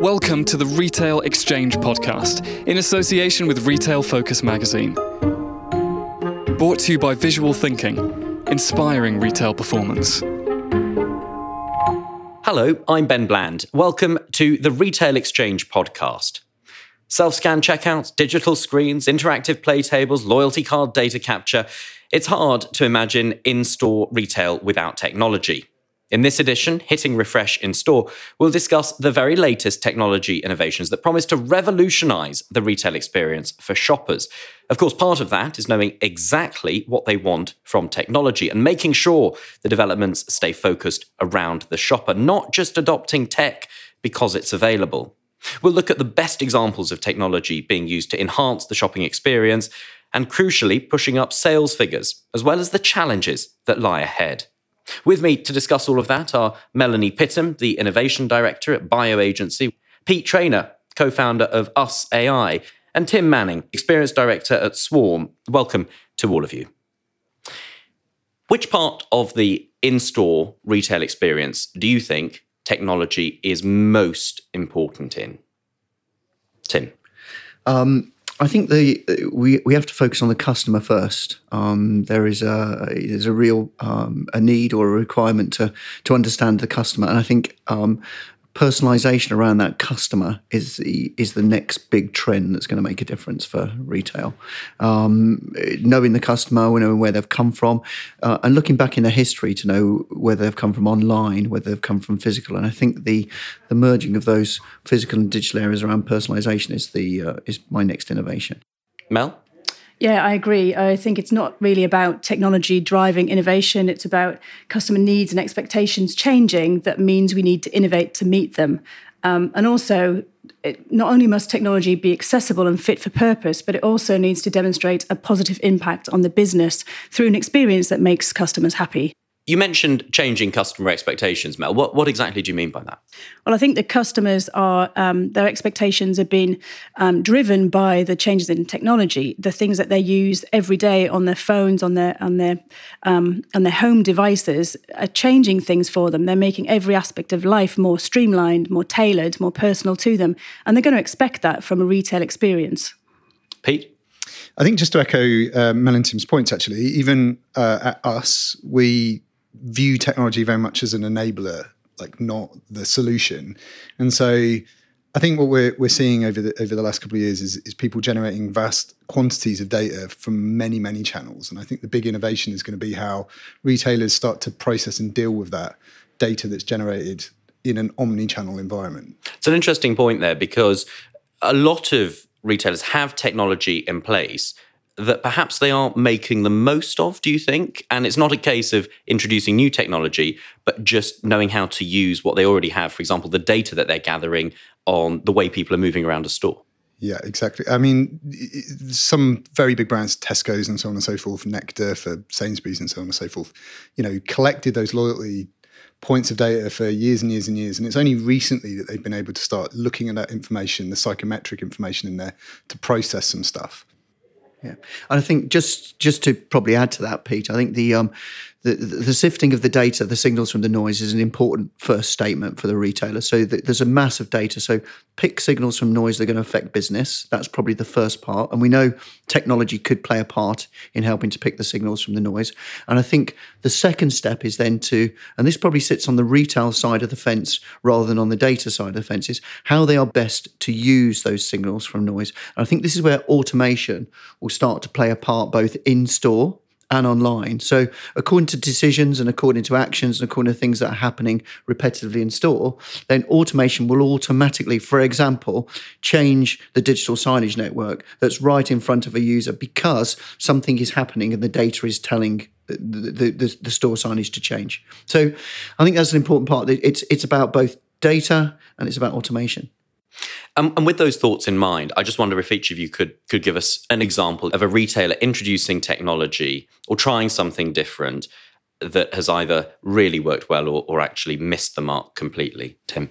Welcome to the Retail Exchange podcast in association with Retail Focus magazine. Brought to you by Visual Thinking, inspiring retail performance. Hello, I'm Ben Bland. Welcome to the Retail Exchange podcast. Self scan checkouts, digital screens, interactive play tables, loyalty card data capture. It's hard to imagine in store retail without technology. In this edition, Hitting Refresh in Store, we'll discuss the very latest technology innovations that promise to revolutionize the retail experience for shoppers. Of course, part of that is knowing exactly what they want from technology and making sure the developments stay focused around the shopper, not just adopting tech because it's available. We'll look at the best examples of technology being used to enhance the shopping experience and, crucially, pushing up sales figures, as well as the challenges that lie ahead. With me to discuss all of that are Melanie Pittham, the Innovation Director at BioAgency, Pete Trainer, co founder of Us AI, and Tim Manning, Experience Director at Swarm. Welcome to all of you. Which part of the in store retail experience do you think technology is most important in? Tim. Um, I think the we we have to focus on the customer first. Um, there is a there's a real um, a need or a requirement to to understand the customer, and I think um, personalization around that customer is the is the next big trend that's going to make a difference for retail. Um, knowing the customer, knowing where they've come from, uh, and looking back in their history to know whether they've come from online, whether they've come from physical. And I think the the merging of those physical and digital areas around personalization is the uh, is my next innovation. Mel. Yeah, I agree. I think it's not really about technology driving innovation. It's about customer needs and expectations changing that means we need to innovate to meet them. Um, and also, it, not only must technology be accessible and fit for purpose, but it also needs to demonstrate a positive impact on the business through an experience that makes customers happy. You mentioned changing customer expectations, Mel. What, what exactly do you mean by that? Well, I think the customers are, um, their expectations have been um, driven by the changes in technology, the things that they use every day on their phones, on their, on their, um, on their home devices are changing things for them. They're making every aspect of life more streamlined, more tailored, more personal to them. And they're going to expect that from a retail experience. Pete? I think just to echo uh, Mel and Tim's points, actually, even uh, at us, we view technology very much as an enabler, like not the solution. And so I think what we're we're seeing over the over the last couple of years is, is people generating vast quantities of data from many many channels, and I think the big innovation is going to be how retailers start to process and deal with that data that's generated in an omni-channel environment. It's an interesting point there because a lot of retailers have technology in place, that perhaps they aren't making the most of, do you think? And it's not a case of introducing new technology, but just knowing how to use what they already have. For example, the data that they're gathering on the way people are moving around a store. Yeah, exactly. I mean, some very big brands, Tesco's and so on and so forth, Nectar for Sainsbury's and so on and so forth, you know, collected those loyalty points of data for years and years and years. And it's only recently that they've been able to start looking at that information, the psychometric information in there, to process some stuff. Yeah, and I think just just to probably add to that, Pete, I think the um, the, the sifting of the data, the signals from the noise, is an important first statement for the retailer. So there's a mass of data. So pick signals from noise that are going to affect business. That's probably the first part. And we know technology could play a part in helping to pick the signals from the noise. And I think the second step is then to, and this probably sits on the retail side of the fence rather than on the data side of the fence, is how they are best to use those signals from noise. And I think this is where automation will start to play a part both in store and online. So, according to decisions and according to actions and according to things that are happening repetitively in store, then automation will automatically, for example, change the digital signage network that's right in front of a user because something is happening and the data is telling the, the, the store signage to change. So, I think that's an important part. It's it's about both data and it's about automation. Um, and with those thoughts in mind, I just wonder if each of you could could give us an example of a retailer introducing technology or trying something different that has either really worked well or, or actually missed the mark completely. Tim.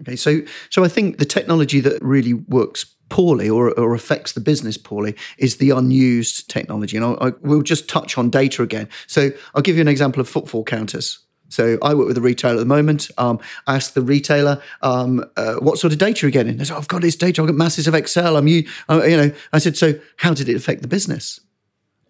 Okay, so so I think the technology that really works poorly or, or affects the business poorly is the unused technology, and I, I, we'll just touch on data again. So I'll give you an example of footfall counters So I work with a retailer at the moment. Um, I asked the retailer, um, uh, "What sort of data are you getting?" They said, oh, "I've got this data. I've got masses of Excel. I'm you, uh, you know." I said, "So how did it affect the business?"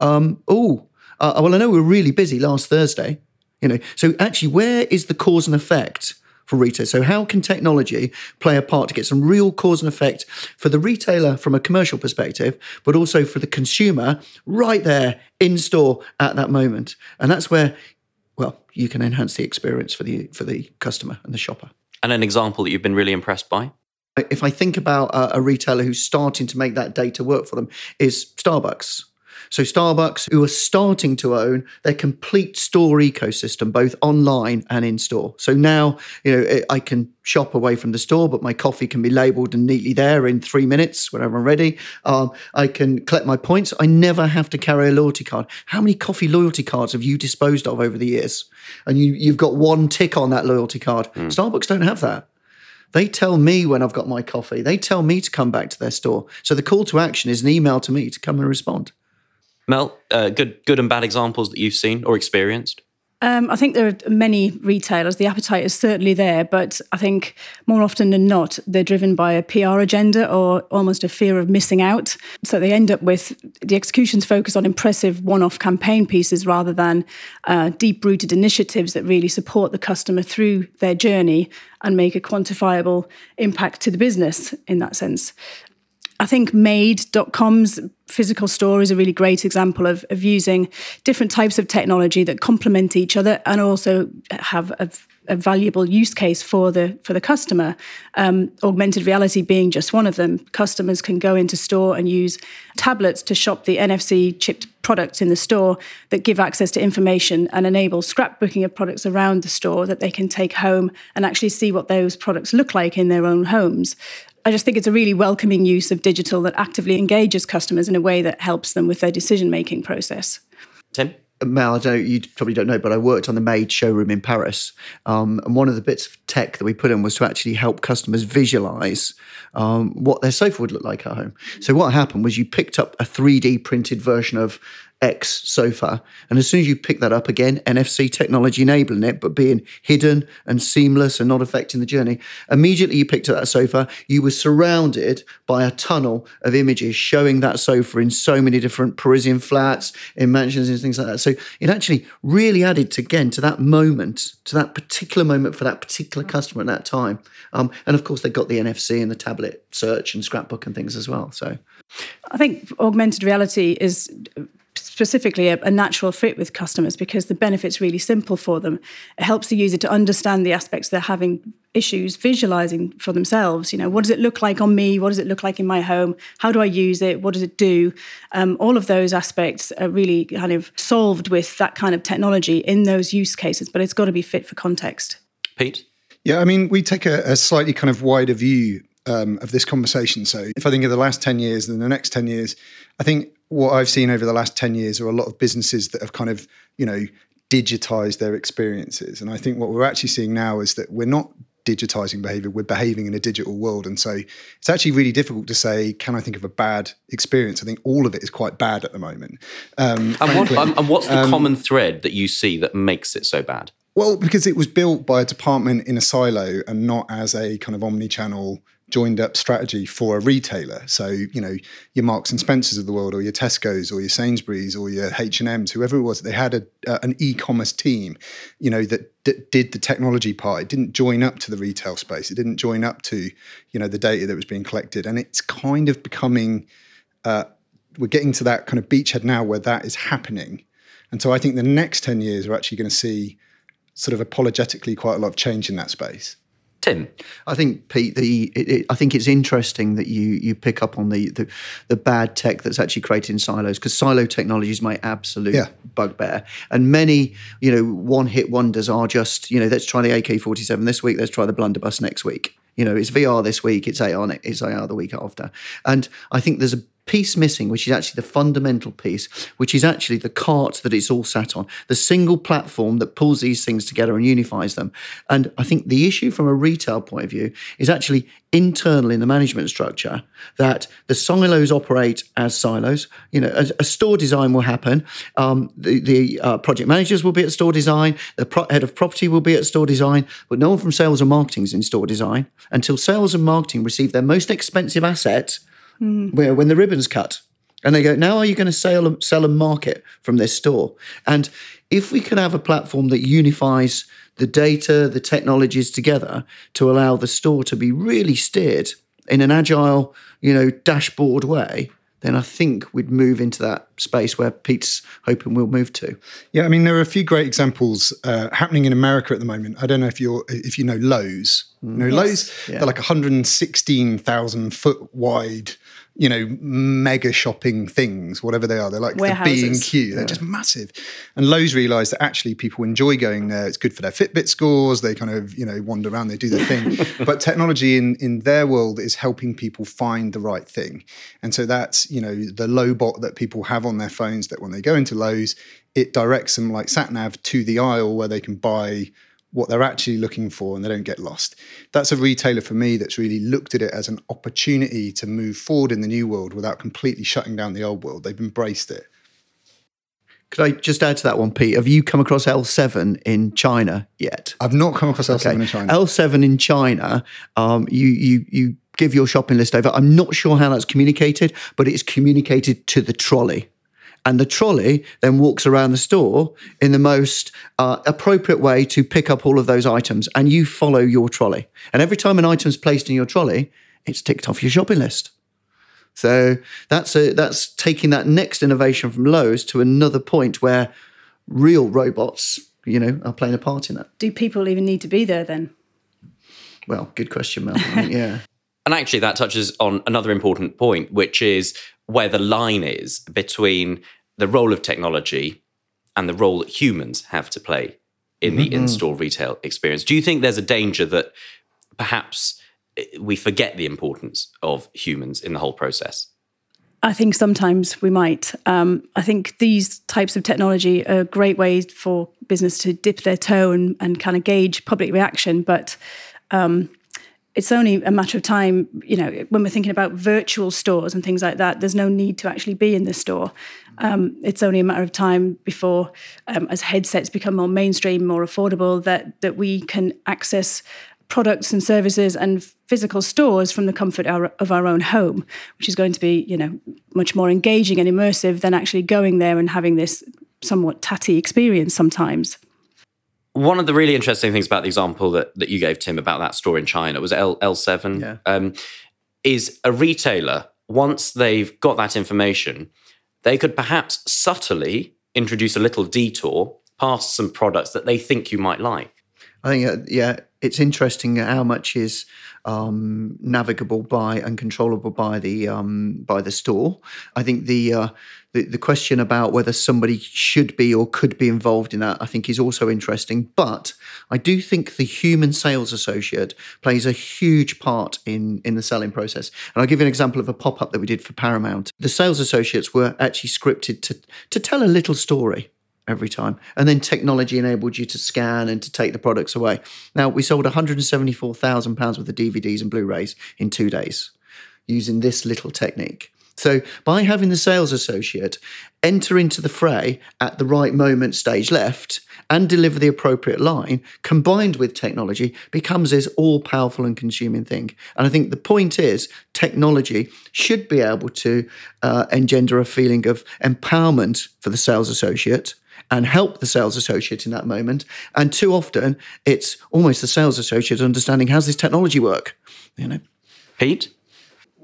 Um, oh, uh, well, I know we were really busy last Thursday. You know, so actually, where is the cause and effect? For retail. So, how can technology play a part to get some real cause and effect for the retailer from a commercial perspective, but also for the consumer right there in store at that moment? And that's where you can enhance the experience for the for the customer and the shopper. And an example that you've been really impressed by? If I think about a, a retailer who's starting to make that data work for them, is Starbucks. So Starbucks, who are starting to own their complete store ecosystem, both online and in store. So now, you know, I can shop away from the store, but my coffee can be labeled and neatly there in three minutes whenever I'm ready. Um, I can collect my points. I never have to carry a loyalty card. How many coffee loyalty cards have you disposed of over the years? And you, you've got one tick on that loyalty card. Mm. Starbucks don't have that. They tell me when I've got my coffee. They tell me to come back to their store. So the call to action is an email to me to come and respond. Mel, uh, good, good and bad examples that you've seen or experienced? Um, I think there are many retailers. The appetite is certainly there, but I think more often than not, they're driven by a PR agenda or almost a fear of missing out. So they end up with the executions focus on impressive one off campaign pieces rather than uh, deep rooted initiatives that really support the customer through their journey and make a quantifiable impact to the business in that sense. I think made.com's physical store is a really great example of, of using different types of technology that complement each other and also have a, a valuable use case for the for the customer. Um, augmented reality being just one of them. Customers can go into store and use tablets to shop the NFC chipped products in the store that give access to information and enable scrapbooking of products around the store that they can take home and actually see what those products look like in their own homes. I just think it's a really welcoming use of digital that actively engages customers in a way that helps them with their decision making process. Tim? Mel, I don't, you probably don't know, but I worked on the Made showroom in Paris. Um, and one of the bits of tech that we put in was to actually help customers visualize um, what their sofa would look like at home. So, what happened was you picked up a 3D printed version of X sofa. And as soon as you pick that up again, NFC technology enabling it, but being hidden and seamless and not affecting the journey, immediately you picked up that sofa, you were surrounded by a tunnel of images showing that sofa in so many different Parisian flats, in mansions and things like that. So it actually really added to, again to that moment, to that particular moment for that particular customer at that time. Um, and of course, they got the NFC and the tablet search and scrapbook and things as well. So I think augmented reality is specifically a, a, natural fit with customers because the benefit's really simple for them. It helps the user to understand the aspects they're having issues visualizing for themselves. You know, what does it look like on me? What does it look like in my home? How do I use it? What does it do? Um, all of those aspects are really kind of solved with that kind of technology in those use cases, but it's got to be fit for context. Pete? Yeah, I mean, we take a, a slightly kind of wider view um, of this conversation. So if I think of the last 10 years and the next 10 years, I think what I've seen over the last 10 years are a lot of businesses that have kind of, you know, digitized their experiences. And I think what we're actually seeing now is that we're not digitizing behavior, we're behaving in a digital world. And so it's actually really difficult to say, can I think of a bad experience? I think all of it is quite bad at the moment. Um, and, what, um, and, what's the um, common thread that you see that makes it so bad? Well, because it was built by a department in a silo and not as a kind of omni channel joined up strategy for a retailer. So, you know, your Marks and Spencers of the world or your Tesco's or your Sainsbury's or your H&M's, whoever it was, they had a, uh, an e-commerce team, you know, that did the technology part. It didn't join up to the retail space. It didn't join up to, you know, the data that was being collected. And it's kind of becoming, uh, we're getting to that kind of beachhead now where that is happening. And so I think the next 10 years are actually going to see sort of apologetically quite a lot of change in that space. Tim, I think Pete, the it, it, I think it's interesting that you you pick up on the the, the bad tech that's actually created in silos because silo technology is my absolute yeah. bugbear, and many you know one hit wonders are just you know let's try the AK forty seven this week, let's try the blunderbuss next week. You know, it's VR this week, it's AR, it's AR the week after, and I think there's a piece missing, which is actually the fundamental piece, which is actually the cart that it's all sat on, the single platform that pulls these things together and unifies them. And I think the issue from a retail point of view is actually internal in the management structure that the silos operate as silos. You know, a, a store design will happen. Um, the the uh, project managers will be at store design. The pro- head of property will be at store design, but no one from sales and marketing is in store design until sales and marketing receive their most expensive asset, where when the ribbon's cut. And they go, now are you going to sell, sell and market from this store? And if we can have a platform that unifies the data, the technologies together to allow the store to be really steered in an agile, you know, dashboard way, then I think we'd move into that space where Pete's hoping we'll move to. Yeah, I mean there are a few great examples uh, happening in America at the moment. I don't know if you're if you know Lowe's. You know Lowe's, Yeah. they're like 116,000 foot wide, you know, mega shopping things, whatever they are. They're like the B and Q. They're just massive. And Lowe's realised that actually people enjoy going there. It's good for their Fitbit scores. They kind of you know wander around. They do their thing. but technology in in their world is helping people find the right thing. And so that's you know the LoweBot that people have on their phones that when they go into Lowe's, it directs them like sat nav to the aisle where they can buy what they're actually looking for and they don't get lost. That's a retailer for me that's really looked at it as an opportunity to move forward in the new world without completely shutting down the old world. They've embraced it. Could I just add to that one, Pete? Have you come across L7 in China yet? I've not come across L7 in China. L7 in China, um, you you you give your shopping list over. I'm not sure how that's communicated, but it's communicated to the trolley. And the trolley then walks around the store in the most uh, appropriate way to pick up all of those items. And you follow your trolley. And every time an item's placed in your trolley, it's ticked off your shopping list. So that's a, that's taking that next innovation from Lowe's to another point where real robots, you know, are playing a part in that. Do people even need to be there then? Well, good question, Mel. I think, yeah. And actually, that touches on another important point, which is where the line is between the role of technology and the role that humans have to play in the in store retail experience. Do you think there's a danger that perhaps eh, we forget the importance of humans in the whole process? I think sometimes we might. Um, I think these types of technology are great ways for business to dip their toe and, and kind of gauge public reaction. But um, it's only a matter of time, you know, when we're thinking about virtual stores and things like that, there's no need to actually be in the store. Um, it's only a matter of time before, um, as headsets become more mainstream, more affordable, that that we can access products and services and physical stores from the comfort of our own home, which is going to be, you know, much more engaging and immersive than actually going there and having this somewhat tatty experience sometimes. One of the really interesting things about the example that, that you gave, Tim, about that store in China was L, L7, Yeah. um, is a retailer, once they've got that information, they could perhaps subtly introduce a little detour past some products that they think you might like. I think, uh, yeah, it's interesting how much is um, navigable by and controllable by the um, by the store. I think the, uh, the the question about whether somebody should be or could be involved in that, I think, is also interesting. But I do think the human sales associate plays a huge part in in the selling process. And I'll give you an example of a pop up that we did for Paramount. The sales associates were actually scripted to to tell a little story every time. And then technology enabled you to scan and to take the products away. Now, we sold £174,000 worth of DVDs and Blu rays in two days using this little technique. So, by having the sales associate enter into the fray at the right moment, stage left, and deliver the appropriate line, combined with technology, becomes this all powerful and consuming thing. And I think the point is, technology should be able to uh, engender a feeling of empowerment for the sales associate and help the sales associate in that moment. And too often, it's almost the sales associate understanding how's this technology work, you know. Pete?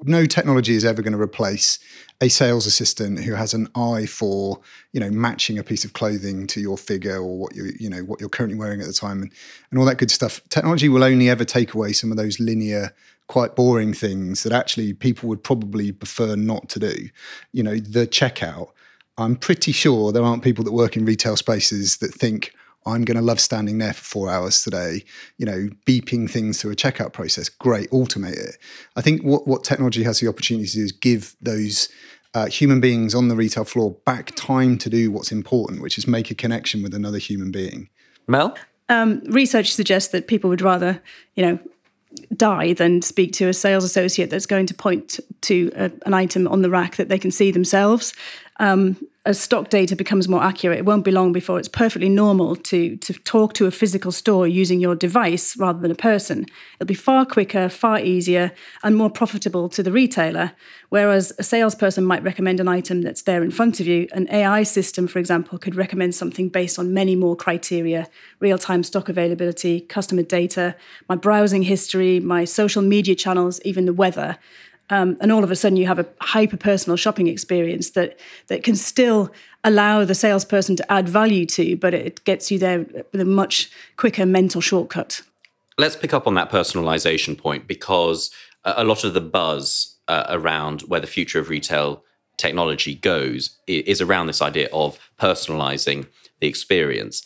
No technology is ever going to replace a sales assistant who has an eye for you know matching a piece of clothing to your figure or what you you know what you're currently wearing at the time and, and all that good stuff. Technology will only ever take away some of those linear quite boring things that actually people would probably prefer not to do. You know the checkout. I'm pretty sure there aren't people that work in retail spaces that think I'm going to love standing there for four hours today, you know, beeping things through a checkout process. Great, automate it. I think what, what technology has the opportunity to do is give those uh, human beings on the retail floor back time to do what's important, which is make a connection with another human being. Mel? Um, research suggests that people would rather, you know, die than speak to a sales associate that's going to point to a, an item on the rack that they can see themselves. Um, as stock data becomes more accurate, it won't be long before it's perfectly normal to to talk to a physical store using your device rather than a person. It'll be far quicker, far easier, and more profitable to the retailer. Whereas a salesperson might recommend an item that's there in front of you, an AI system, for example, could recommend something based on many more criteria: real-time stock availability, customer data, my browsing history, my social media channels, even the weather. Um, and all of a sudden you have a hyper personal shopping experience that that can still allow the salesperson to add value to, but it gets you there with a much quicker mental shortcut. Let's pick up on that personalization point because a lot of the buzz uh, around where the future of retail technology goes is around this idea of personalizing the experience.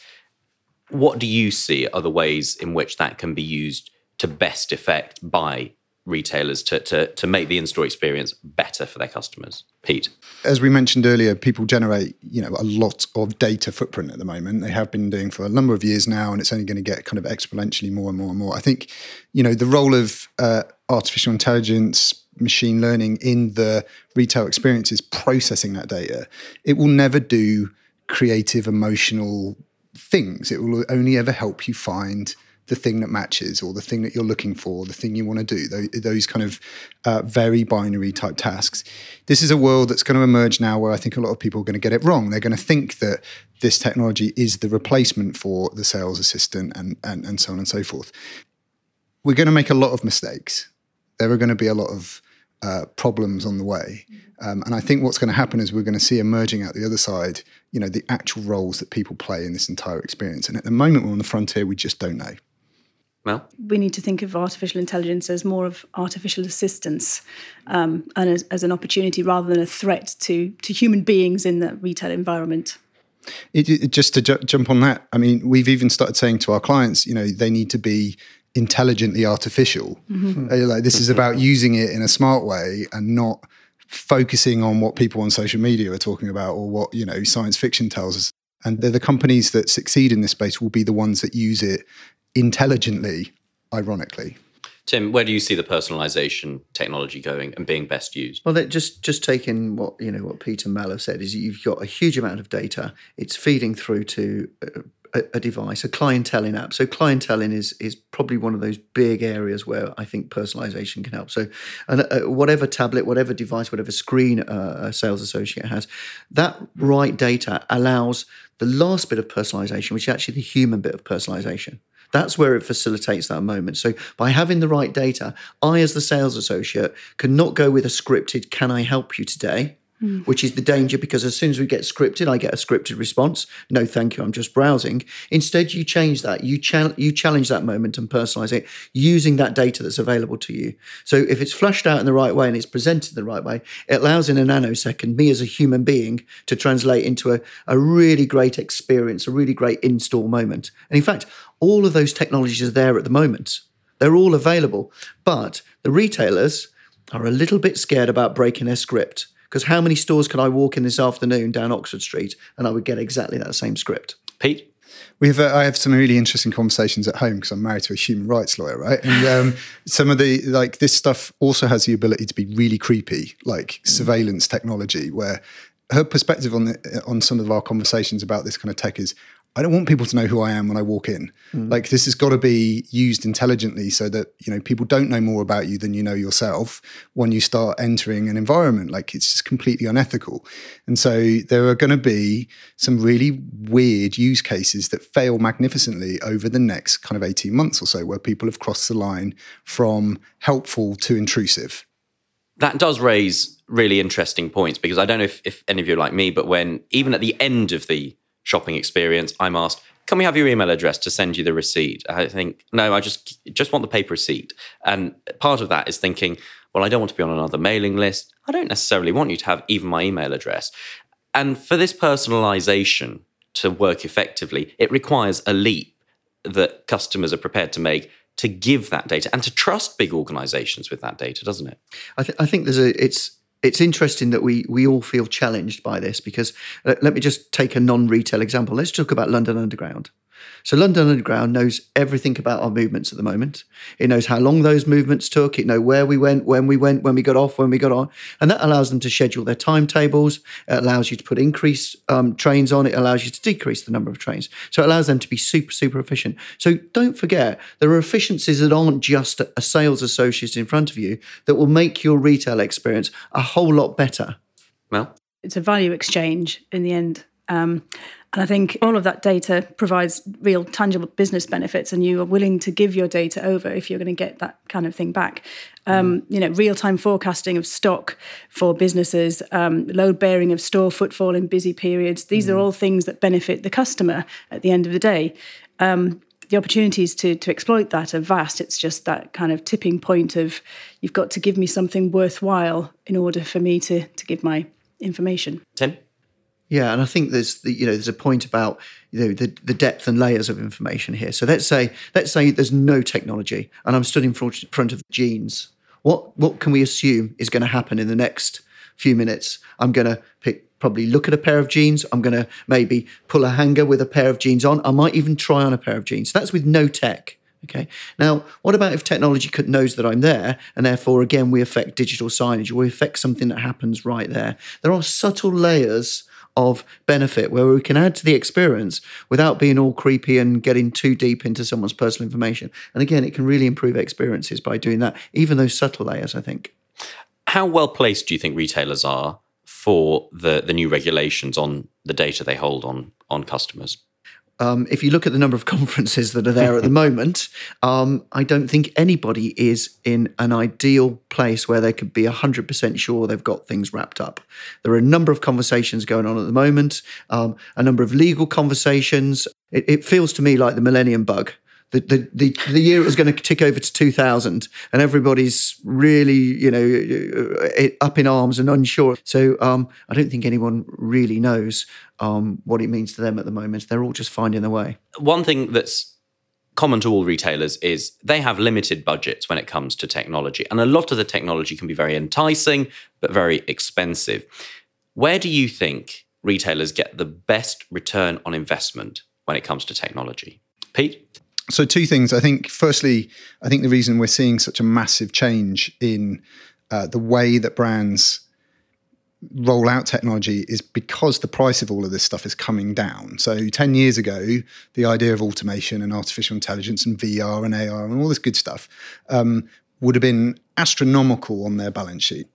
What do you see are the ways in which that can be used to best effect by retailers to, to, to make the in-store experience better for their customers. Pete. As we mentioned earlier people generate you know a lot of data footprint at the moment. They have been doing for a number of years now and it's only going to get kind of exponentially more and more and more. I think you know the role of uh, artificial intelligence machine learning in the retail experience is processing that data. It will never do creative emotional things. It will only ever help you find the thing that matches or the thing that you're looking for, the thing you want to do, those, those kind of uh, very binary type tasks. This is a world that's going to emerge now where I think a lot of people are going to get it wrong. They're going to think that this technology is the replacement for the sales assistant and, and, and so on and so forth. We're going to make a lot of mistakes. There are going to be a lot of uh, problems on the way. Um, and I think what's going to happen is we're going to see emerging out the other side, you know, the actual roles that people play in this entire experience. And at the moment, we're on the frontier, we just don't know. Mel? We need to think of artificial intelligence as more of artificial assistance um, and as, as, an opportunity rather than a threat to, to human beings in the retail environment. It, it, just to ju- jump on that, I mean, we've even started saying to our clients, you know, they need to be intelligently artificial. Mm-hmm. Uh, like this is about using it in a smart way and not focusing on what people on social media are talking about or what you know science fiction tells us and they're the companies that succeed in this space will be the ones that use it intelligently, ironically. Tim, where do you see the personalization technology going and being best used? Well, just just taking what you know what Pete and Mel said is you've got a huge amount of data. It's feeding through to a, a device, a clienteling app. So clienteling is is probably one of those big areas where I think personalization can help. So, and uh, whatever tablet, whatever device, whatever screen uh, a sales associate has, that right data allows the last bit of personalization, which is actually the human bit of personalization. That's where it facilitates that moment. So by having the right data, I, as the sales associate, can not go with a scripted, can I help you today? Mm. Which is the danger because as soon as we get scripted, I get a scripted response. No, thank you, I'm just browsing. Instead, you change that. You, you challenge that moment and personalize it using that data that's available to you. So if it's flushed out in the right way and it's presented the right way, it allows in a nanosecond me as a human being to translate into a, a really great experience, a really great in-store moment. And in fact, all of those technologies are there at the moment. They're all available. But the retailers are a little bit scared about breaking their script because how many stores could I walk in this afternoon down Oxford Street and I would get exactly that same script? Pete? We have, uh, I have some really interesting conversations at home because I'm married to a human rights lawyer, right? And um, some of the like this stuff also has the ability to be really creepy, like mm. surveillance technology, where her perspective on the, on some of our conversations about this kind of tech is I don't want people to know who I am when I walk in. Mm. Like this has got to be used intelligently so that you know people don't know more about you than you know yourself when you start entering an environment. Like it's just completely unethical. And so there are going to be some really weird use cases that fail magnificently over the next kind of 18 months or so where people have crossed the line from helpful to intrusive. That does raise really interesting points because I don't know if, if any of you are like me, but when even at the end of the shopping experience, I'm asked, can we have your email address to send you the receipt? I think, no, I just just want the paper receipt. And part of that is thinking, well, I don't want to be on another mailing list. I don't necessarily want you to have even my email address. And for this personalization to work effectively, it requires a leap that customers are prepared to make to give that data and to trust big organizations with that data, doesn't it? I, th- I think there's a it's it's interesting that we we all feel challenged by this because let, let me just take a non-retail example. Let's talk about London Underground. So London Underground knows everything about our movements at the moment. It knows how long those movements took. It knows where we went, when we went, when we got off, when we got on, and that allows them to schedule their timetables. It allows you to put increased um, trains on. It allows you to decrease the number of trains. So it allows them to be super super efficient. So don't forget there are efficiencies that aren't just a sales associate in front of you that will make your retail experience a whole lot better. Well, it's a value exchange in the end. Um, and I think all of that data provides real tangible business benefits, and you are willing to give your data over if you're going to get that kind of thing back. Um, you know, real time forecasting of stock for businesses, um, load bearing of store footfall in busy periods. These are all things that benefit the customer at the end of the day. Um, the opportunities to to exploit that are vast. It's just that kind of tipping point of you've got to give me something worthwhile in order for me to to give my information. Tim? Yeah, and I think there's the, you know there's a point about you know the, the depth and layers of information here. So let's say let's say there's no technology, and I'm stood in front of jeans. What what can we assume is going to happen in the next few minutes? I'm going to pick probably look at a pair of jeans. I'm going to maybe pull a hanger with a pair of jeans on. I might even try on a pair of jeans. That's with no tech. Okay. Now, what about if technology knows that I'm there, and therefore, again, we affect digital signage, or we affect something that happens right there? There are subtle layers of benefit where we can add to the experience without being all creepy and getting too deep into someone's personal information. And again, it can really improve experiences by doing that, even those subtle layers, I think. How well placed do you think retailers are for the, the new regulations on the data they hold on, on customers? Um, if you look at the number of conferences that are there at the moment, um, I don't think anybody is in an ideal place where they could be 100% sure they've got things wrapped up. There are a number of conversations going on at the moment, um, a number of legal conversations. It, it feels to me like the millennium bug the, the, the, year it was going to tick over to 2000 and everybody's really, you know, uh, up in arms and unsure. So um, I don't think anyone really knows um, what it means to them at the moment. They're all just finding their way. One thing that's common to all retailers is they have limited budgets when it comes to technology. And a lot of the technology can be very enticing, but very expensive. Where do you think retailers get the best return on investment when it comes to technology? Pete? So, two things. I think, firstly, I think the reason we're seeing such a massive change in uh, the way that brands roll out technology is because the price of all of this stuff is coming down. So 10 years ago, the idea of automation and artificial intelligence and VR and AR and all this good stuff um, would have been astronomical on their balance sheet.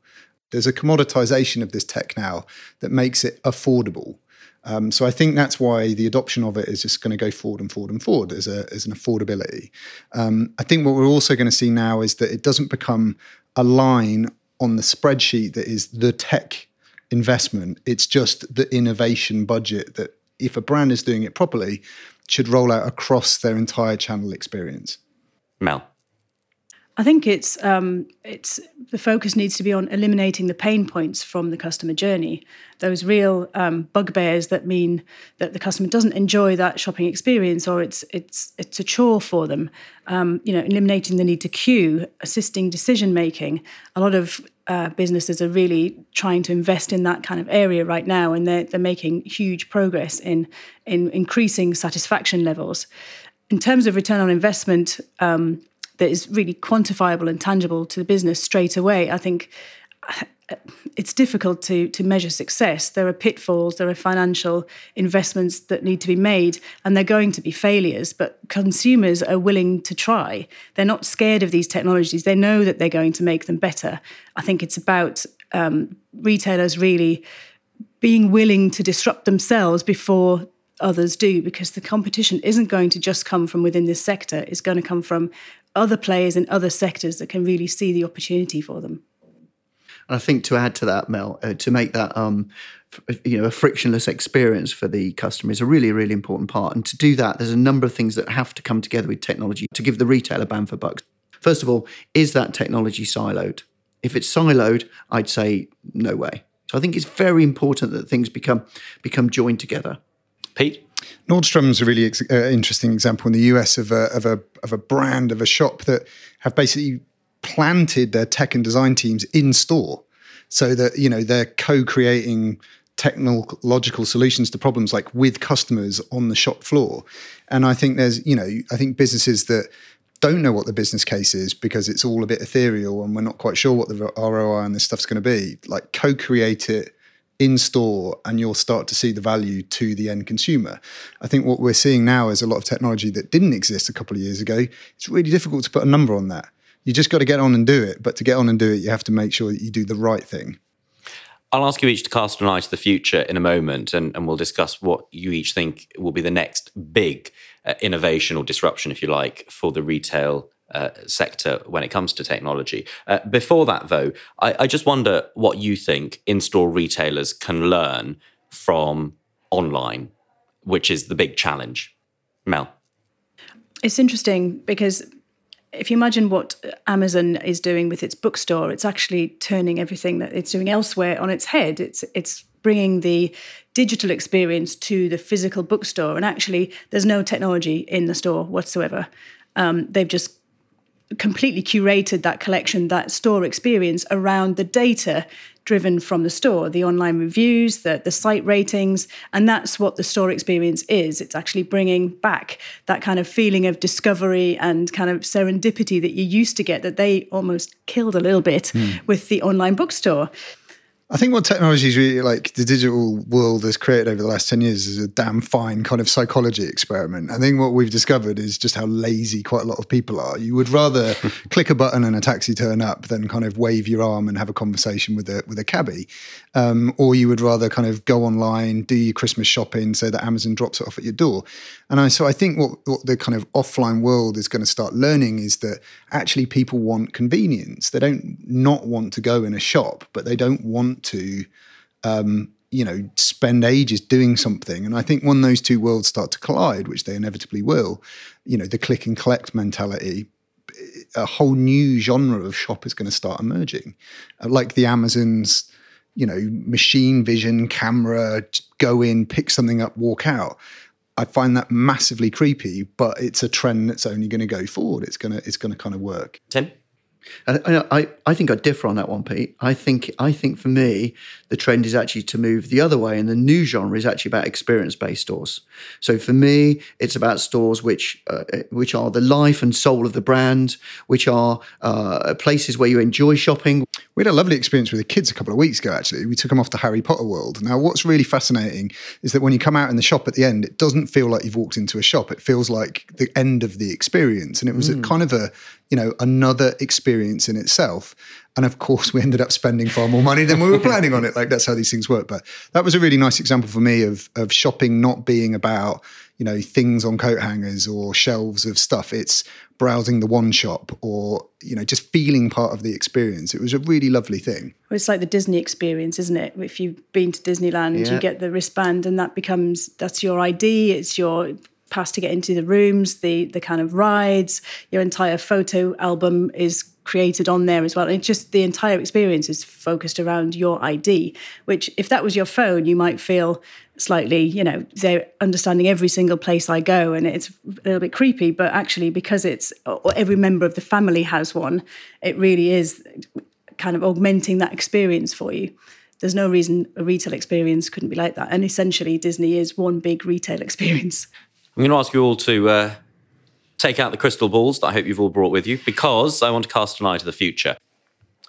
There's a commoditization of this tech now that makes it affordable. Um, so I think that's why the adoption of it is just going to go forward and forward and forward as, a, as an affordability. Um, I think what we're also going to see now is that it doesn't become a line on the spreadsheet that is the tech investment. It's just the innovation budget that, if a brand is doing it properly, should roll out across their entire channel experience. Mel. I think it's um, it's the focus needs to be on eliminating the pain points from the customer journey. Those real um, bugbears that mean that the customer doesn't enjoy that shopping experience, or it's it's it's a chore for them. Um, you know, eliminating the need to queue, assisting decision making. A lot of uh, businesses are really trying to invest in that kind of area right now, and they're they're making huge progress in in increasing satisfaction levels. In terms of return on investment. Um, that is really quantifiable and tangible to the business straight away, I think it's difficult to to measure success. There are pitfalls, there are financial investments that need to be made, and they're going to be failures. But consumers are willing to try. They're not scared of these technologies. They know that they're going to make them better. I think it's about um, retailers really being willing to disrupt themselves before others do because the competition isn't going to just come from within this sector it's going to come from other players in other sectors that can really see the opportunity for them. And I think to add to that, Mel, uh, to make that um, you know a frictionless experience for the customer is a really really important part. And to do that, there's a number of things that have to come together with technology to give the retailer bang for bucks. First of all, is that technology siloed? If it's siloed, I'd say no way. So I think it's very important that things become become joined together. Pete. Nordstrom's a really ex- uh, interesting example in the US of a, of a of a brand of a shop that have basically planted their tech and design teams in store. so that you know they're co-creating technological solutions to problems like with customers on the shop floor and i think there's you know i think businesses that don't know what the business case is because it's all a bit ethereal and we're not quite sure what the roi on this stuff's going to be like co-create it in store and you'll start to see the value to the end consumer. I think what we're seeing now is a lot of technology that didn't exist a couple of years ago. It's really difficult to put a number on that. You just got to get on and do it. But to get on and do it, you have to make sure that you do the right thing. I'll ask you each to cast an eye to the future in a moment, and, and we'll discuss what you each think will be the next big uh, innovation or disruption, if you like, for the retail uh, sector when it comes to technology. Uh, before that, though, I, I, just wonder what you think in store retailers can learn from online, which is the big challenge. Mel. It's interesting because if you imagine what Amazon is doing with its bookstore, it's actually turning everything that it's doing elsewhere on its head. It's it's bringing the digital experience to the physical bookstore, and actually, there's no technology in the store whatsoever. Um, they've just completely curated that collection, that store experience around the data driven from the store, the online reviews, the, the site ratings, and that's what the store experience is. It's actually bringing back that kind of feeling of discovery and kind of serendipity that you used to get that they almost killed a little bit mm. with the online bookstore. I think what technology is really like the digital world has created over the last 10 years is a damn fine kind of psychology experiment. I think what we've discovered is just how lazy quite a lot of people are. You would rather click a button and a taxi turn up than kind of wave your arm and have a conversation with a with a cabbie. Um, or you would rather kind of go online, do your Christmas shopping so that Amazon drops it off at your door. And I, so I think what, what the kind of offline world is going to start learning is that actually people want convenience. They don't not want to go in a shop, but they don't want to, um, you know, spend ages doing something. And I think when those two worlds start to collide, which they inevitably will, you know, the click and collect mentality, a whole new genre of shop is going to start emerging, uh, like the Amazons. You know, machine vision camera, go in, pick something up, walk out I find that massively creepy, but it's a trend that's only going to go forward. It's going to it's going to kind of work. Tim. I, I, I think I differ on that one, Pete. I think I think for me, the trend is actually to move the other way, and the new genre is actually about experience-based stores. So for me, it's about stores which uh, which are the life and soul of the brand, which are uh, places where you enjoy shopping. We had a lovely experience with the kids a couple of weeks ago. Actually, we took them off to Harry Potter World. Now, what's really fascinating is that when you come out in the shop at the end, it doesn't feel like you've walked into a shop. It feels like the end of the experience, and it was mm. a kind of a you know another experience in itself. And of course we ended up spending far more money than we were planning on it. Like that's how these things work. But that was a really nice example for me of of shopping not being about you know things on coat hangers or shelves of stuff. It's browsing the one shop or you know just feeling part of the experience. It was a really lovely thing. Well, it's like the disney experience isn't it? If you've been to disneyland yeah. you get the wristband and that becomes that's your id it's your pass to get into the rooms, the the kind of rides, your entire photo album is created on there as well. And just the entire experience is focused around your ID, which if that was your phone, you might feel slightly, you know, they're understanding every single place I go and it's a little bit creepy, but actually because it's every member of the family has one, it really is kind of augmenting that experience for you there's no reason a retail experience couldn't be like that. And essentially, Disney is one big retail experience. I'm going to ask you all to uh, take out the crystal balls that I hope you've all brought with you because I want to cast an eye to the future.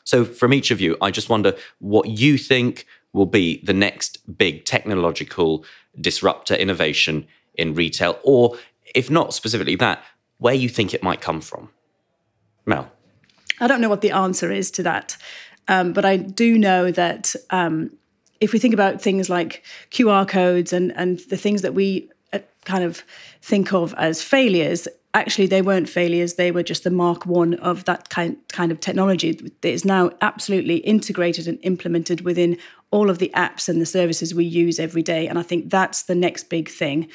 So, from each of you, I just wonder what you think will be the next big technological disruptor innovation in retail, or if not specifically that, where you think it might come from. Mel. I don't know what the answer is to that, um, but I do know that um, if we think about things like QR codes and, and the things that we kind of think of as failures actually they weren't failures. They were just the mark one of that kind kind of technology that is now absolutely integrated and implemented within all of the apps and the services we use every day. And i think that's the next big thing.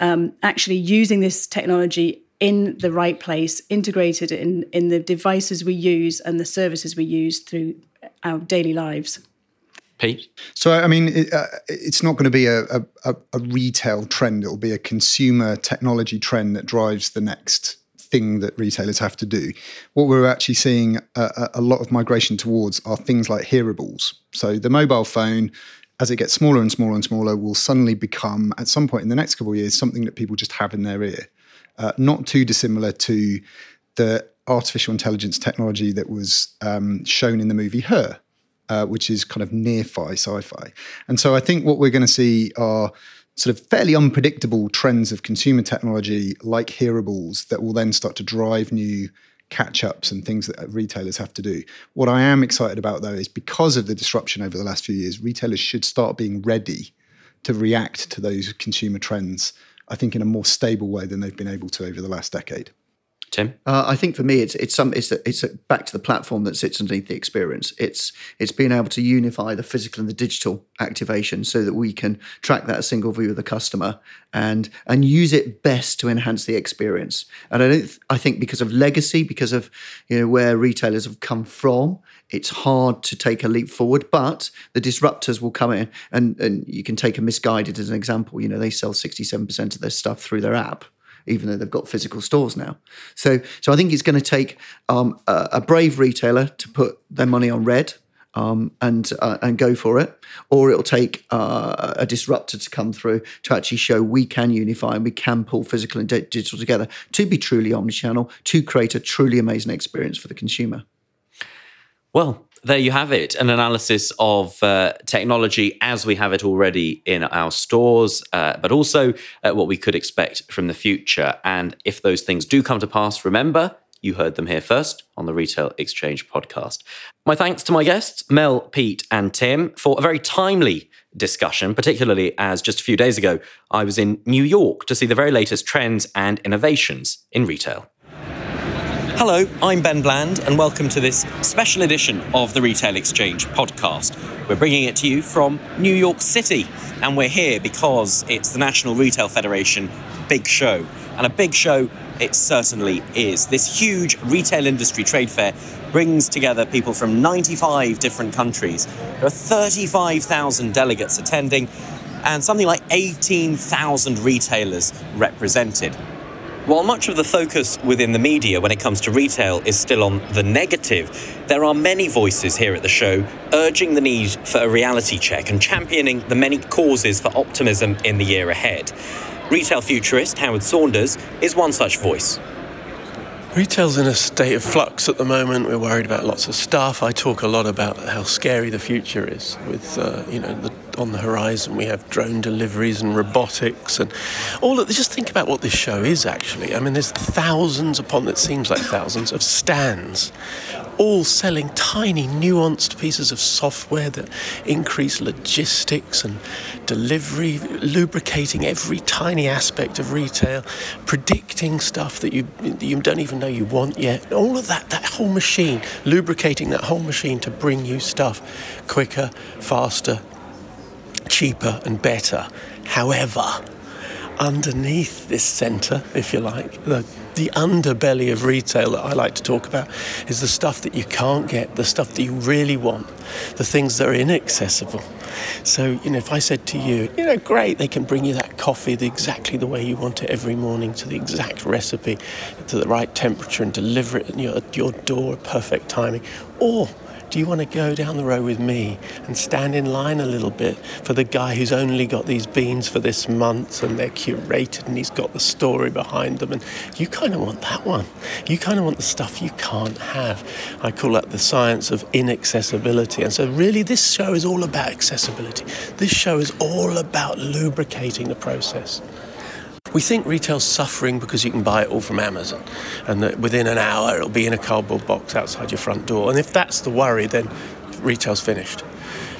Um, actually using this technology in the right place integrated in in the devices we use and the services we use through our daily lives Pete? So, I mean, it, uh, it's not going to be a, a, a, retail trend. It'll be a consumer technology trend that drives the next thing that retailers have to do. What we're actually seeing a, a lot of migration towards are things like hearables. So the mobile phone, as it gets smaller and smaller and smaller, will suddenly become, at some point in the next couple of years, something that people just have in their ear. Uh, not too dissimilar to the artificial intelligence technology that was um, shown in the movie Her, uh, which is kind of near-fi sci-fi. And so I think what we're going to see are sort of fairly unpredictable trends of consumer technology like hearables that will then start to drive new catch ups and things that retailers have to do. What I am excited about though is because of the disruption over the last few years, retailers should start being ready to react to those consumer trends, I think, in a more stable way than they've been able to over the last decade. Tim? Uh, I think for me, it's it's some it's a, it's a, back to the platform that sits underneath the experience. It's it's being able to unify the physical and the digital activation so that we can track that single view of the customer and and use it best to enhance the experience. And I don't I think because of legacy, because of you know where retailers have come from, it's hard to take a leap forward. But the disruptors will come in, and and you can take a Missguided as an example. You know they sell sixty seven percent of their stuff through their app even though they've got physical stores now. So, so I think it's going to take um, a, a, brave retailer to put their money on red um, and uh, and go for it, or it'll take uh, a disruptor to come through to actually show we can unify and we can pull physical and digital together to be truly omnichannel, to create a truly amazing experience for the consumer. Well, there you have it an analysis of uh, technology as we have it already in our stores, uh, but also uh, what we could expect from the future. And if those things do come to pass, remember, you heard them here first on the Retail Exchange podcast. My thanks to my guests, Mel, Pete, and Tim, for a very timely discussion, particularly as just a few days ago I was in New York to see the very latest trends and innovations in retail. Hello, I'm Ben Bland, and welcome to this special edition of the Retail Exchange podcast. We're bringing it to you from New York City, and we're here because it's the National Retail Federation big show. And a big show it certainly is. This huge retail industry trade fair brings together people from 95 different countries. There are 35,000 delegates attending and something like 18,000 retailers represented. While much of the focus within the media when it comes to retail is still on the negative, there are many voices here at the show urging the need for a reality check and championing the many causes for optimism in the year ahead. Retail futurist Howard Saunders is one such voice. Retail's in a state of flux at the moment. We're worried about lots of stuff. I talk a lot about how scary the future is. With uh, you know, the, on the horizon we have drone deliveries and robotics and all of. this. Just think about what this show is actually. I mean, there's thousands upon it seems like thousands of stands all selling tiny, nuanced pieces of software that increase logistics and delivery, lubricating every tiny aspect of retail, predicting stuff that you you don't even know you want yet. All of that, that whole machine, lubricating that whole machine to bring you stuff quicker, faster, cheaper, and better. However, underneath this centre, if you like, the the underbelly of retail that I like to talk about is the stuff that you can't get, the stuff that you really want, the things that are inaccessible. So, you know, if I said to you, you know, great, they can bring you that coffee the, exactly the way you want it every morning to the exact recipe, to the right temperature and deliver it at your, your door perfect timing. Or do you want to go down the road with me and stand in line a little bit for the guy who's only got these beans for this month and they're curated and he's got the story behind them? And you kind of want that one. You kind of want the stuff you can't have. I call that the science of inaccessibility. And so, really, this show is all about accessibility. This show is all about lubricating the process. We think retail's suffering because you can buy it all from Amazon and that within an hour it'll be in a cardboard box outside your front door. And if that's the worry, then retail's finished.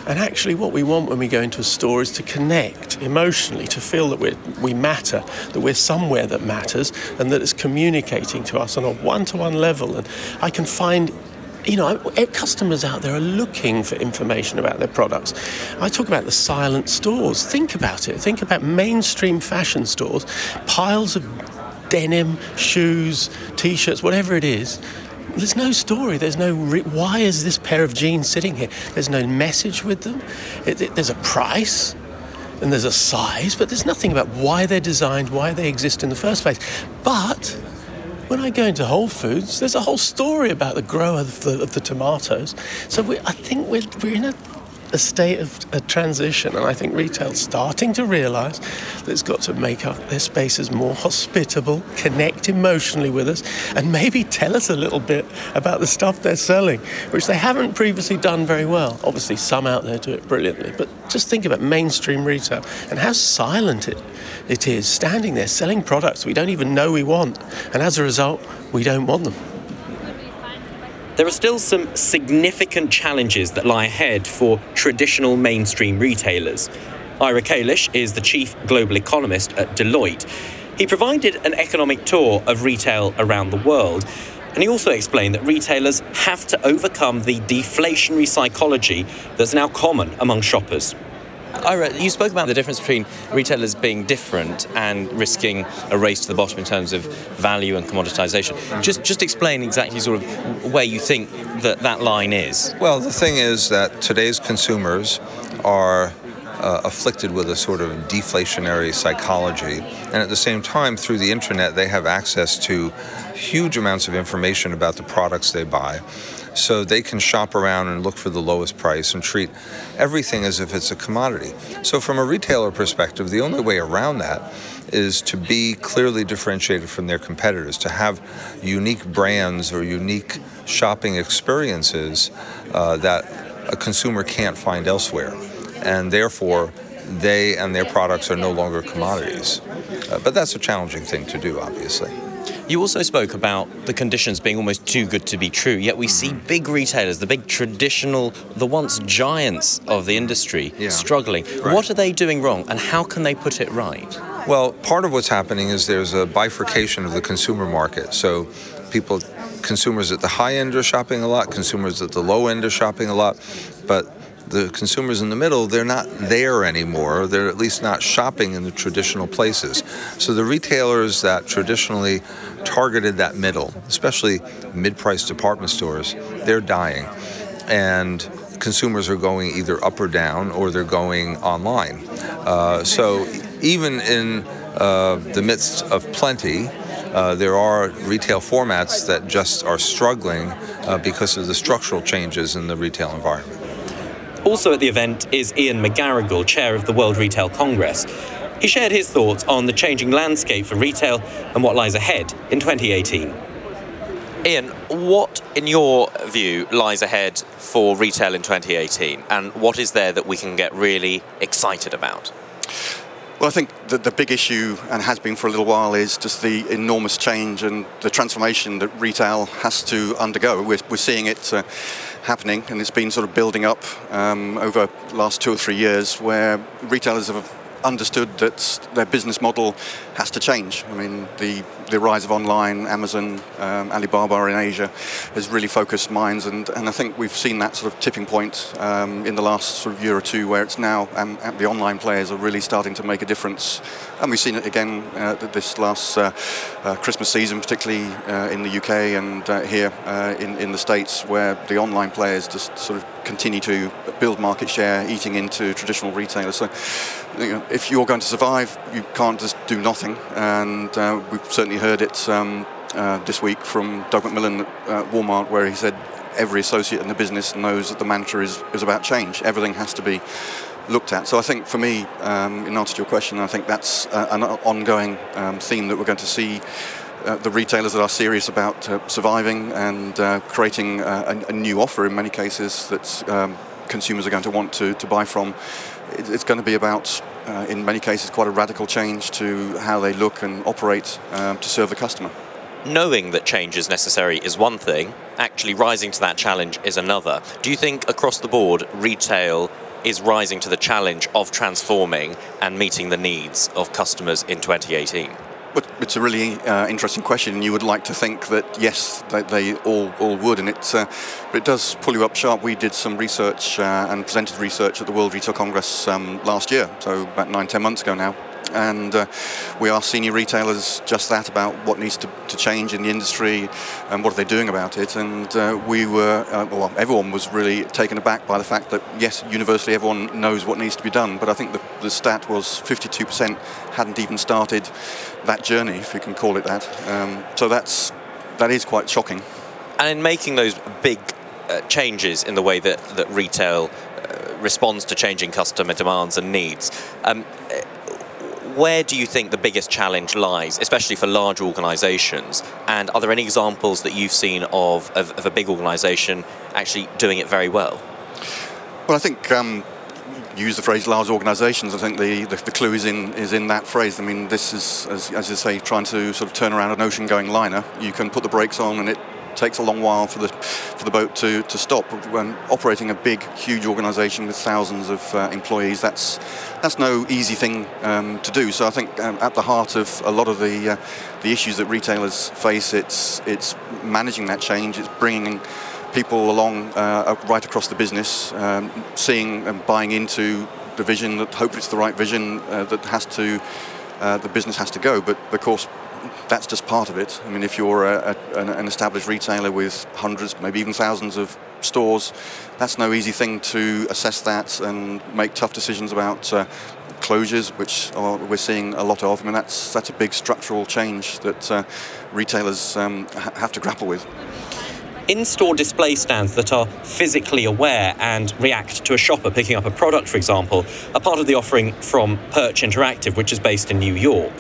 And actually, what we want when we go into a store is to connect emotionally, to feel that we we matter, that we're somewhere that matters, and that it's communicating to us on a one to one level. And I can find you know, customers out there are looking for information about their products. I talk about the silent stores. Think about it. Think about mainstream fashion stores, piles of denim, shoes, t shirts, whatever it is. There's no story. There's no. Re- why is this pair of jeans sitting here? There's no message with them. It, it, there's a price and there's a size, but there's nothing about why they're designed, why they exist in the first place. But when I go into Whole Foods, there's a whole story about the grower of the, of the tomatoes. So we, I think we're, we're in a a state of a transition, and I think retail's starting to realise that it's got to make our, their spaces more hospitable, connect emotionally with us, and maybe tell us a little bit about the stuff they're selling, which they haven't previously done very well. Obviously, some out there do it brilliantly, but just think about mainstream retail and how silent it, it is, standing there selling products we don't even know we want, and as a result, we don't want them. There are still some significant challenges that lie ahead for traditional mainstream retailers. Ira Kalish is the chief global economist at Deloitte. He provided an economic tour of retail around the world, and he also explained that retailers have to overcome the deflationary psychology that's now common among shoppers. Ira, you spoke about the difference between retailers being different and risking a race to the bottom in terms of value and commoditization. Just, just explain exactly sort of where you think that that line is. Well, the thing is that today's consumers are uh, afflicted with a sort of deflationary psychology. And at the same time, through the internet, they have access to huge amounts of information about the products they buy so they can shop around and look for the lowest price and treat everything as if it's a commodity. So, from a retailer perspective, the only way around that is to be clearly differentiated from their competitors, to have unique brands or unique shopping experiences uh, that a consumer can't find elsewhere. And therefore, they and their products are no longer commodities. Uh, but that's a challenging thing to do, obviously. You also spoke about the conditions being almost too good to be true, yet we see mm-hmm. big retailers, the big traditional, the once giants of the industry, yeah. struggling. Right. What are they doing wrong, and how can they put it right? Well, part of what's happening is there's a bifurcation of the consumer market. So people consumers at the high end are shopping a lot, consumers at the low end are shopping a lot, but the consumers in the middle, they're not there anymore. They're at least not shopping in the traditional places. So the retailers that traditionally targeted that middle, especially mid priced department stores, they're dying. And consumers are going either up or down or they're going online. Uh, so even in uh, the midst of plenty, uh, there are retail formats that just are struggling uh, because of the structural changes in the retail environment. Also at the event is Ian McGarrigle, chair of the World Retail Congress. He shared his thoughts on the changing landscape for retail and what lies ahead in 2018. Ian, what, in your view, lies ahead for retail in 2018, and what is there that we can get really excited about? Well, I think that the big issue, and has been for a little while, is just the enormous change and the transformation that retail has to undergo. We're, we're seeing it. Uh, happening, and it's been sort of building up um, over the last two or three years, where retailers have understood that their business model has to change. I mean, the, the rise of online, Amazon, um, Alibaba in Asia has really focused minds, and, and I think we've seen that sort of tipping point um, in the last sort of year or two where it's now, and, the online players are really starting to make a difference. And we've seen it again uh, this last uh, uh, Christmas season, particularly uh, in the UK and uh, here uh, in, in the States, where the online players just sort of continue to build market share, eating into traditional retailers. So, you know, if you're going to survive, you can't just do nothing. And we've certainly heard it um, uh, this week from Doug McMillon at Walmart, where he said every associate in the business knows that the mantra is, is about change. Everything has to be looked at. So I think for me, um, in answer to your question, I think that's uh, an ongoing um, theme that we're going to see uh, the retailers that are serious about uh, surviving and uh, creating uh, a, a, new offer in many cases that um, consumers are going to want to, to buy from. It, it's going to be about, uh, in many cases, quite a radical change to how they look and operate um, to serve the customer. Knowing that change is necessary is one thing, actually rising to that challenge is another. Do you think across the board, retail is rising to the challenge of transforming and meeting the needs of customers in 2018? It's a really uh, interesting question, you would like to think that yes, they, they all, all would, and it, uh, it does pull you up sharp. We did some research uh, and presented research at the World Retail Congress um, last year, so about nine, ten months ago now, and uh, we asked senior retailers just that about what needs to, to, change in the industry and what are they doing about it. And uh, we were, uh, well, everyone was really taken aback by the fact that yes, universally everyone knows what needs to be done, but I think the, the stat was 52% hadn't even started that journey, if you can call it that. Um, so that's that is quite shocking. And in making those big uh, changes in the way that, that retail uh, responds to changing customer demands and needs, um, where do you think the biggest challenge lies, especially for large organisations? And are there any examples that you've seen of, of, of a big organisation actually doing it very well? Well, I think um, use the phrase large organisations. I think the, the, the, clue is in is in that phrase. I mean, this is as, as you say, trying to sort of turn around an ocean-going liner. You can put the brakes on, and it takes a long while for the for the boat to, to stop. When operating a big, huge organisation with thousands of uh, employees, that's that's no easy thing um, to do. So I think um, at the heart of a lot of the uh, the issues that retailers face, it's it's managing that change. It's bringing people along uh, right across the business, um, seeing and buying into the vision that hopefully it's the right vision uh, that has to uh, the business has to go. But of course, that's just part of it. I mean, if you're a, a, an established retailer with hundreds, maybe even thousands of stores, that's no easy thing to assess that and make tough decisions about uh, closures, which are, we're seeing a lot of. I mean, that's that's a big structural change that uh, retailers um, ha- have to grapple with. In store display stands that are physically aware and react to a shopper picking up a product, for example, are part of the offering from Perch Interactive, which is based in New York.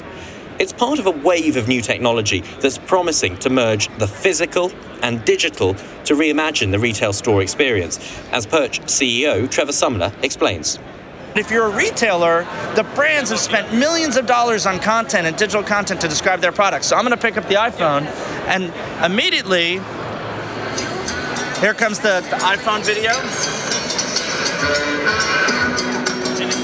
It's part of a wave of new technology that's promising to merge the physical and digital to reimagine the retail store experience, as Perch CEO Trevor Sumner explains. If you're a retailer, the brands have spent millions of dollars on content and digital content to describe their products. So I'm going to pick up the iPhone, and immediately, here comes the, the iPhone video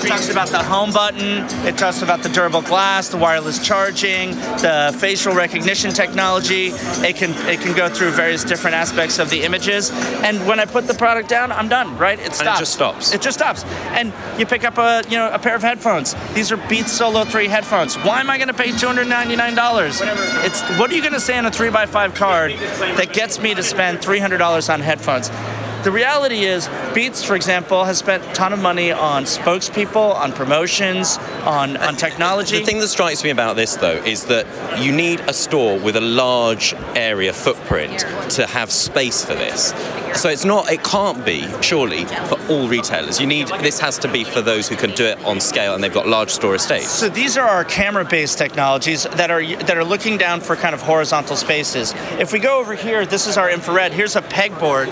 talks about the home button, it talks about the durable glass, the wireless charging, the facial recognition technology. It can it can go through various different aspects of the images. And when I put the product down, I'm done, right? It stops. And it just stops. It just stops. And you pick up a you know a pair of headphones. These are Beats Solo 3 headphones. Why am I going to pay $299? It's what are you going to say on a 3x5 card that gets me to spend $300 on headphones? The reality is, Beats, for example, has spent a ton of money on spokespeople, on promotions, on, on technology. The thing that strikes me about this, though, is that you need a store with a large area footprint to have space for this. So it's not, it can't be, surely, for all retailers. You need, this has to be for those who can do it on scale and they've got large store estates. So these are our camera-based technologies that are that are looking down for kind of horizontal spaces. If we go over here, this is our infrared. Here's a pegboard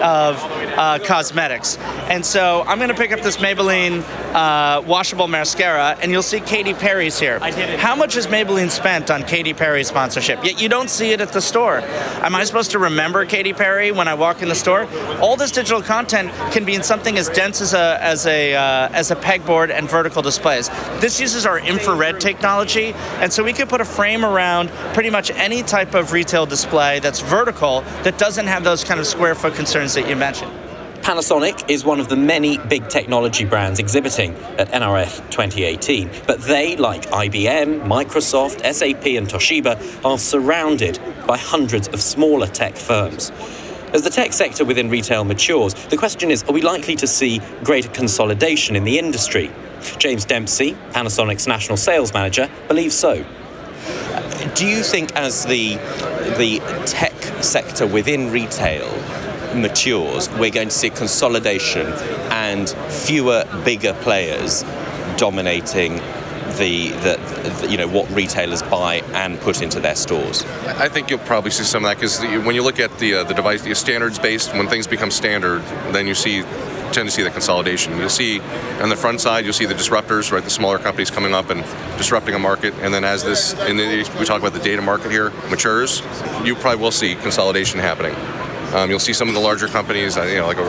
of uh, cosmetics, and so I'm going to pick up this Maybelline uh, washable mascara, and you'll see Katy Perry's here. I did it. How much has Maybelline spent on Katy Perry sponsorship? Yet you don't see it at the store. Am I supposed to remember Katy Perry when I walk in the store? All this digital content can be in something as dense as a as a uh, as a pegboard and vertical displays. This uses our infrared technology, and so we could put a frame around pretty much any type of retail display that's vertical that doesn't have those kind of square foot concerns that you mentioned. Panasonic is one of the many big technology brands exhibiting at NRF 2018, but they, like IBM, Microsoft, SAP, and Toshiba, are surrounded by hundreds of smaller tech firms. As the tech sector within retail matures, the question is are we likely to see greater consolidation in the industry? James Dempsey, Panasonic's national sales manager, believes so. Do you think, as the, the tech sector within retail matures, we're going to see consolidation and fewer bigger players dominating the, the, the, you know what retailers buy and put into their stores. I think you'll probably see some of that because when you look at the uh, the device, the standards based, when things become standard, then you see tend to see the consolidation. You'll see on the front side, you'll see the disruptors, right? The smaller companies coming up and disrupting a market, and then as this, and we talk about the data market here matures, you probably will see consolidation happening. Um, you'll see some of the larger companies, uh, you know, like a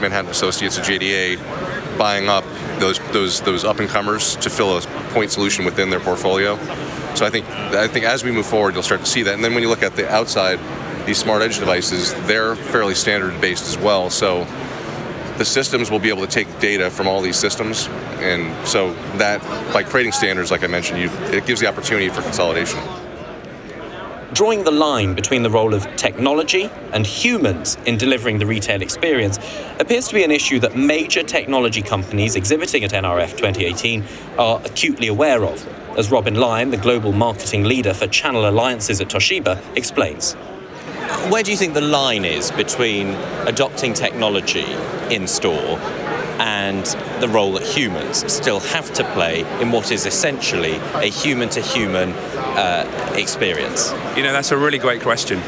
Manhattan Associates, a JDA, buying up those those those up and comers to fill a point solution within their portfolio. So I think I think as we move forward, you'll start to see that. And then when you look at the outside, these smart edge devices, they're fairly standard based as well. So the systems will be able to take data from all these systems, and so that by creating standards, like I mentioned, you, it gives the opportunity for consolidation drawing the line between the role of technology and humans in delivering the retail experience appears to be an issue that major technology companies exhibiting at NRF 2018 are acutely aware of, as Robin Lyon, the global marketing leader for channel alliances at Toshiba, explains. where do you think the line is between adopting technology in store and the role that humans still have to play in what is essentially a human to human experience? You know, that's a really great question.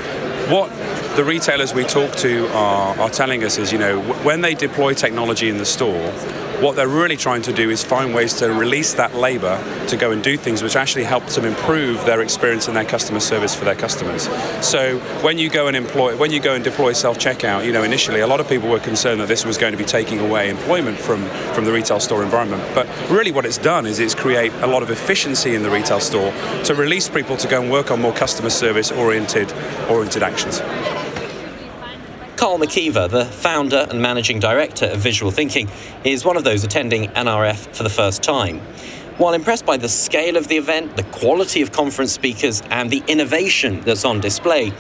What the retailers we talk to are, are telling us is, you know, when they deploy technology in the store, what they're really trying to do is find ways to release that labor to go and do things which actually help them improve their experience and their customer service for their customers. So when you go and employ, when you go and deploy self-checkout, you know, initially a lot of people were concerned that this was going to be taking away employment from, from the retail store environment. But really what it's done is it's create a lot of efficiency in the retail store to release people to go and work on more customer service oriented oriented actions. Carl McKeever, the founder and managing director of Visual Thinking, is one of those attending NRF for the first time. While impressed by the scale of the event, the quality of conference speakers, and the innovation that's on display,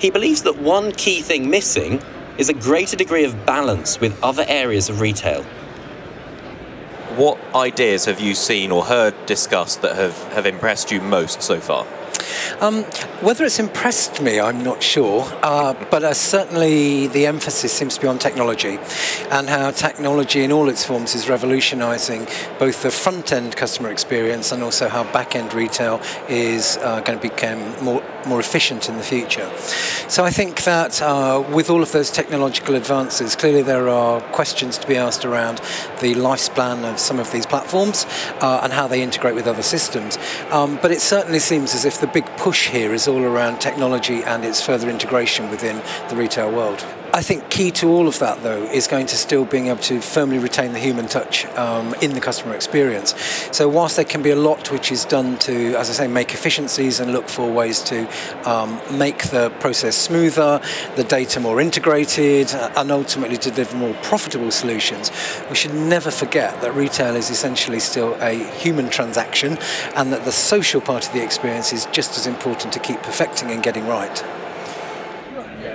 he believes that one key thing missing is a greater degree of balance with other areas of retail. What ideas have you seen or heard discussed that have, have impressed you most so far? Um, whether it's impressed me, I'm not sure, uh, but uh, certainly the emphasis seems to be on technology and how technology in all its forms is revolutionising both the front end customer experience and also how back end retail is uh, going to become more, more efficient in the future. So I think that uh, with all of those technological advances, clearly there are questions to be asked around the lifespan of some of these platforms uh, and how they integrate with other systems. Um, but it certainly seems as if the big push here is all around technology and its further integration within the retail world. I think key to all of that, though, is going to still being able to firmly retain the human touch um, in the customer experience. So, whilst there can be a lot which is done to, as I say, make efficiencies and look for ways to um, make the process smoother, the data more integrated, uh, and ultimately deliver more profitable solutions, we should never forget that retail is essentially still a human transaction and that the social part of the experience is just as important to keep perfecting and getting right.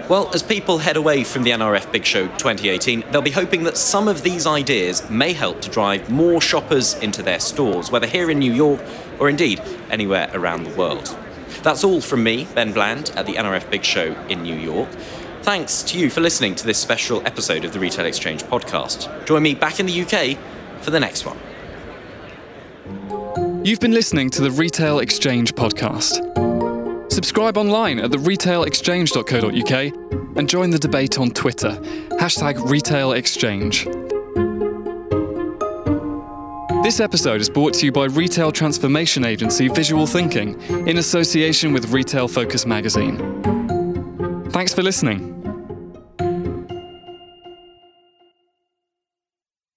Well, as people head away from the NRF Big Show 2018, they'll be hoping that some of these ideas may help to drive more shoppers into their stores, whether here in New York or indeed anywhere around the world. That's all from me, Ben Bland, at the NRF Big Show in New York. Thanks to you for listening to this special episode of the Retail Exchange podcast. Join me back in the UK for the next one. You've been listening to the Retail Exchange podcast. Subscribe online at theretailexchange.co.uk and join the debate on Twitter. Hashtag Retail Exchange. This episode is brought to you by retail transformation agency Visual Thinking in association with Retail Focus magazine. Thanks for listening.